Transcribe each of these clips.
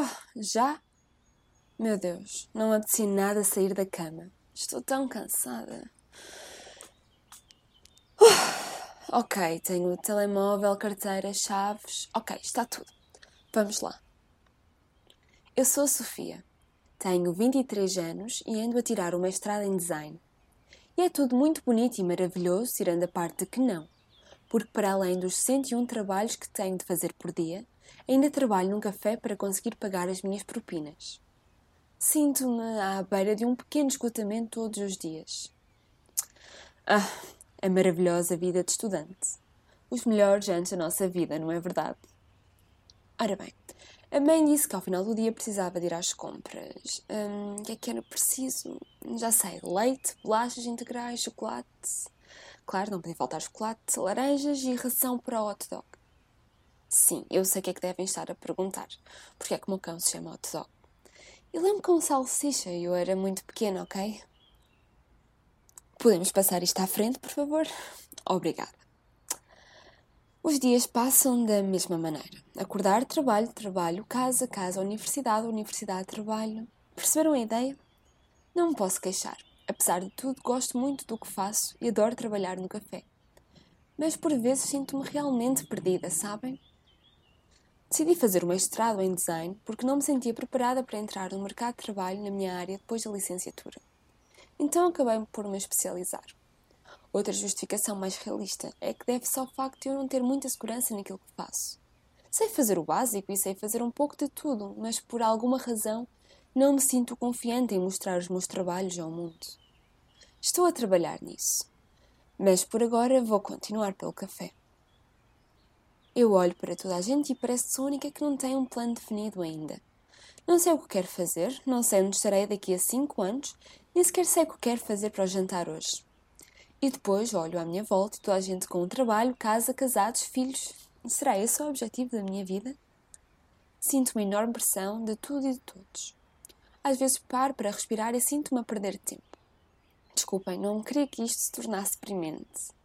Oh, já? Meu Deus, não apetecia nada sair da cama. Estou tão cansada. Uh, ok, tenho telemóvel, carteira, chaves. Ok, está tudo. Vamos lá. Eu sou a Sofia. Tenho 23 anos e ando a tirar o mestrado em design. E é tudo muito bonito e maravilhoso, tirando a parte de que não. Porque, para além dos 101 trabalhos que tenho de fazer por dia, ainda trabalho num café para conseguir pagar as minhas propinas. Sinto-me à beira de um pequeno esgotamento todos os dias. Ah, a maravilhosa vida de estudante. Os melhores anos da nossa vida, não é verdade? Ora bem, a mãe disse que ao final do dia precisava de ir às compras. Hum, o que é que era preciso? Já sei, leite, bolachas integrais, chocolate. Claro, não podia faltar chocolate, laranjas e ração para o hot dog. Sim, eu sei o que é que devem estar a perguntar. Porque é que o meu cão se chama hot dog? Eu lembro com salsicha e eu era muito pequena, ok? Podemos passar isto à frente, por favor? Obrigada. Os dias passam da mesma maneira. Acordar, trabalho, trabalho, casa, casa, universidade, universidade, trabalho. Perceberam a ideia? Não me posso queixar. Apesar de tudo, gosto muito do que faço e adoro trabalhar no café. Mas por vezes sinto-me realmente perdida, sabem? Decidi fazer o mestrado em design porque não me sentia preparada para entrar no mercado de trabalho na minha área depois da licenciatura. Então acabei por me especializar. Outra justificação mais realista é que deve-se ao facto de eu não ter muita segurança naquilo que faço. Sei fazer o básico e sei fazer um pouco de tudo, mas por alguma razão não me sinto confiante em mostrar os meus trabalhos ao mundo. Estou a trabalhar nisso. Mas por agora vou continuar pelo café. Eu olho para toda a gente e parece-se a única que não tem um plano definido ainda. Não sei o que quero fazer, não sei onde estarei daqui a cinco anos, nem sequer sei o que quero fazer para o jantar hoje. E depois olho à minha volta e toda a gente com um trabalho, casa, casados, filhos. Será esse o objetivo da minha vida? Sinto uma enorme pressão de tudo e de todos. Às vezes paro para respirar e sinto-me a perder tempo. Desculpem, não queria que isto se tornasse deprimente.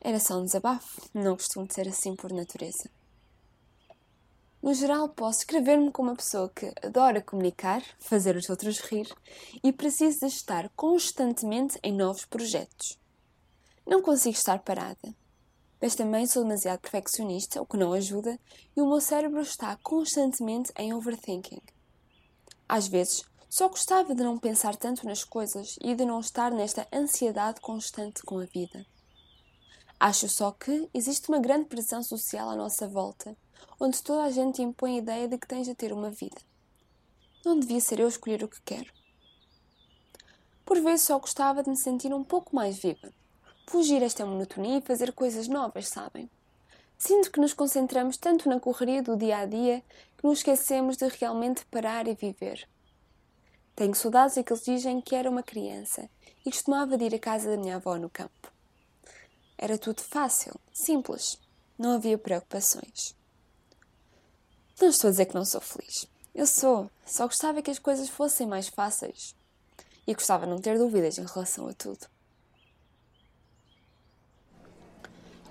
Era só um desabafo, não costumo ser assim por natureza. No geral, posso escrever-me como uma pessoa que adora comunicar, fazer os outros rir e precisa de estar constantemente em novos projetos. Não consigo estar parada. Mas também sou demasiado perfeccionista, o que não ajuda, e o meu cérebro está constantemente em overthinking. Às vezes, só gostava de não pensar tanto nas coisas e de não estar nesta ansiedade constante com a vida. Acho só que existe uma grande pressão social à nossa volta, onde toda a gente impõe a ideia de que tens de ter uma vida. Não devia ser eu escolher o que quero. Por vezes só gostava de me sentir um pouco mais viva fugir esta monotonia e fazer coisas novas, sabem? Sinto que nos concentramos tanto na correria do dia a dia que nos esquecemos de realmente parar e viver. Tenho saudades daqueles dias em que era uma criança e costumava de ir à casa da minha avó no campo. Era tudo fácil, simples, não havia preocupações. Não estou a dizer que não sou feliz. Eu sou, só gostava que as coisas fossem mais fáceis. E gostava de não ter dúvidas em relação a tudo.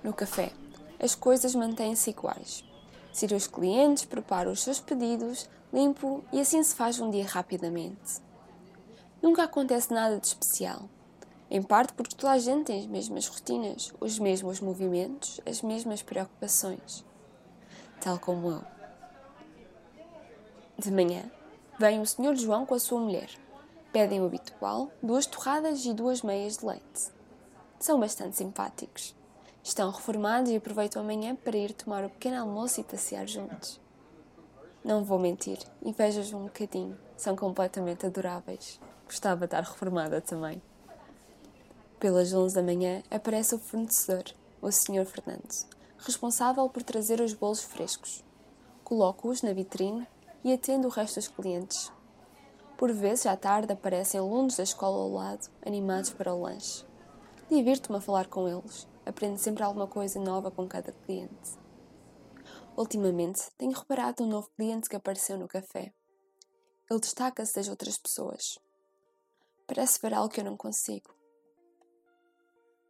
No café, as coisas mantêm-se iguais. Sirvo os clientes, preparo os seus pedidos, limpo e assim se faz um dia rapidamente. Nunca acontece nada de especial. Em parte porque toda a gente tem as mesmas rotinas, os mesmos movimentos, as mesmas preocupações. Tal como eu. De manhã, vem o Sr. João com a sua mulher. Pedem o habitual, duas torradas e duas meias de leite. São bastante simpáticos. Estão reformados e aproveitam amanhã para ir tomar o pequeno almoço e passear juntos. Não vou mentir, invejo-os um bocadinho. São completamente adoráveis. Gostava de estar reformada também. Pelas 11 da manhã aparece o fornecedor, o Sr. Fernando, responsável por trazer os bolos frescos. Coloco-os na vitrine e atendo o resto dos clientes. Por vezes, à tarde, aparecem alunos da escola ao lado, animados para o lanche. Divirto-me a falar com eles aprendo sempre alguma coisa nova com cada cliente. Ultimamente, tenho reparado um novo cliente que apareceu no café. Ele destaca-se das outras pessoas. Parece ver algo que eu não consigo.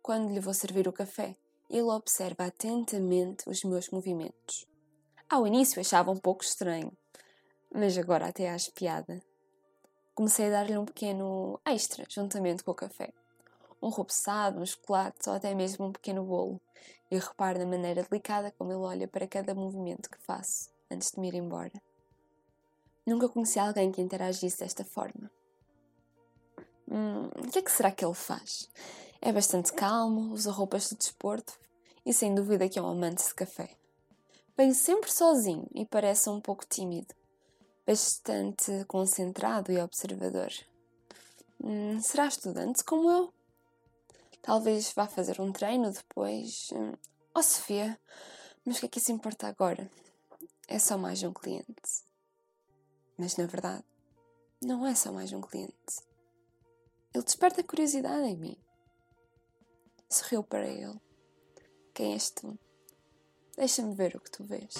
Quando lhe vou servir o café, ele observa atentamente os meus movimentos. Ao início achava um pouco estranho, mas agora até acho piada. Comecei a dar-lhe um pequeno extra, juntamente com o café. Um robuçado, um chocolate ou até mesmo um pequeno bolo. E reparo na maneira delicada como ele olha para cada movimento que faço antes de me ir embora. Nunca conheci alguém que interagisse desta forma. Hum, o que é que será que ele faz? É bastante calmo, usa roupas de desporto e sem dúvida que é um amante de café. Vem sempre sozinho e parece um pouco tímido, bastante concentrado e observador. Hum, será estudante como eu? Talvez vá fazer um treino depois. Oh, Sofia, mas o que é que isso importa agora? É só mais um cliente. Mas na verdade, não é só mais um cliente. Ele desperta curiosidade em mim. Sorriu para ele. Quem és tu? Deixa-me ver o que tu vês.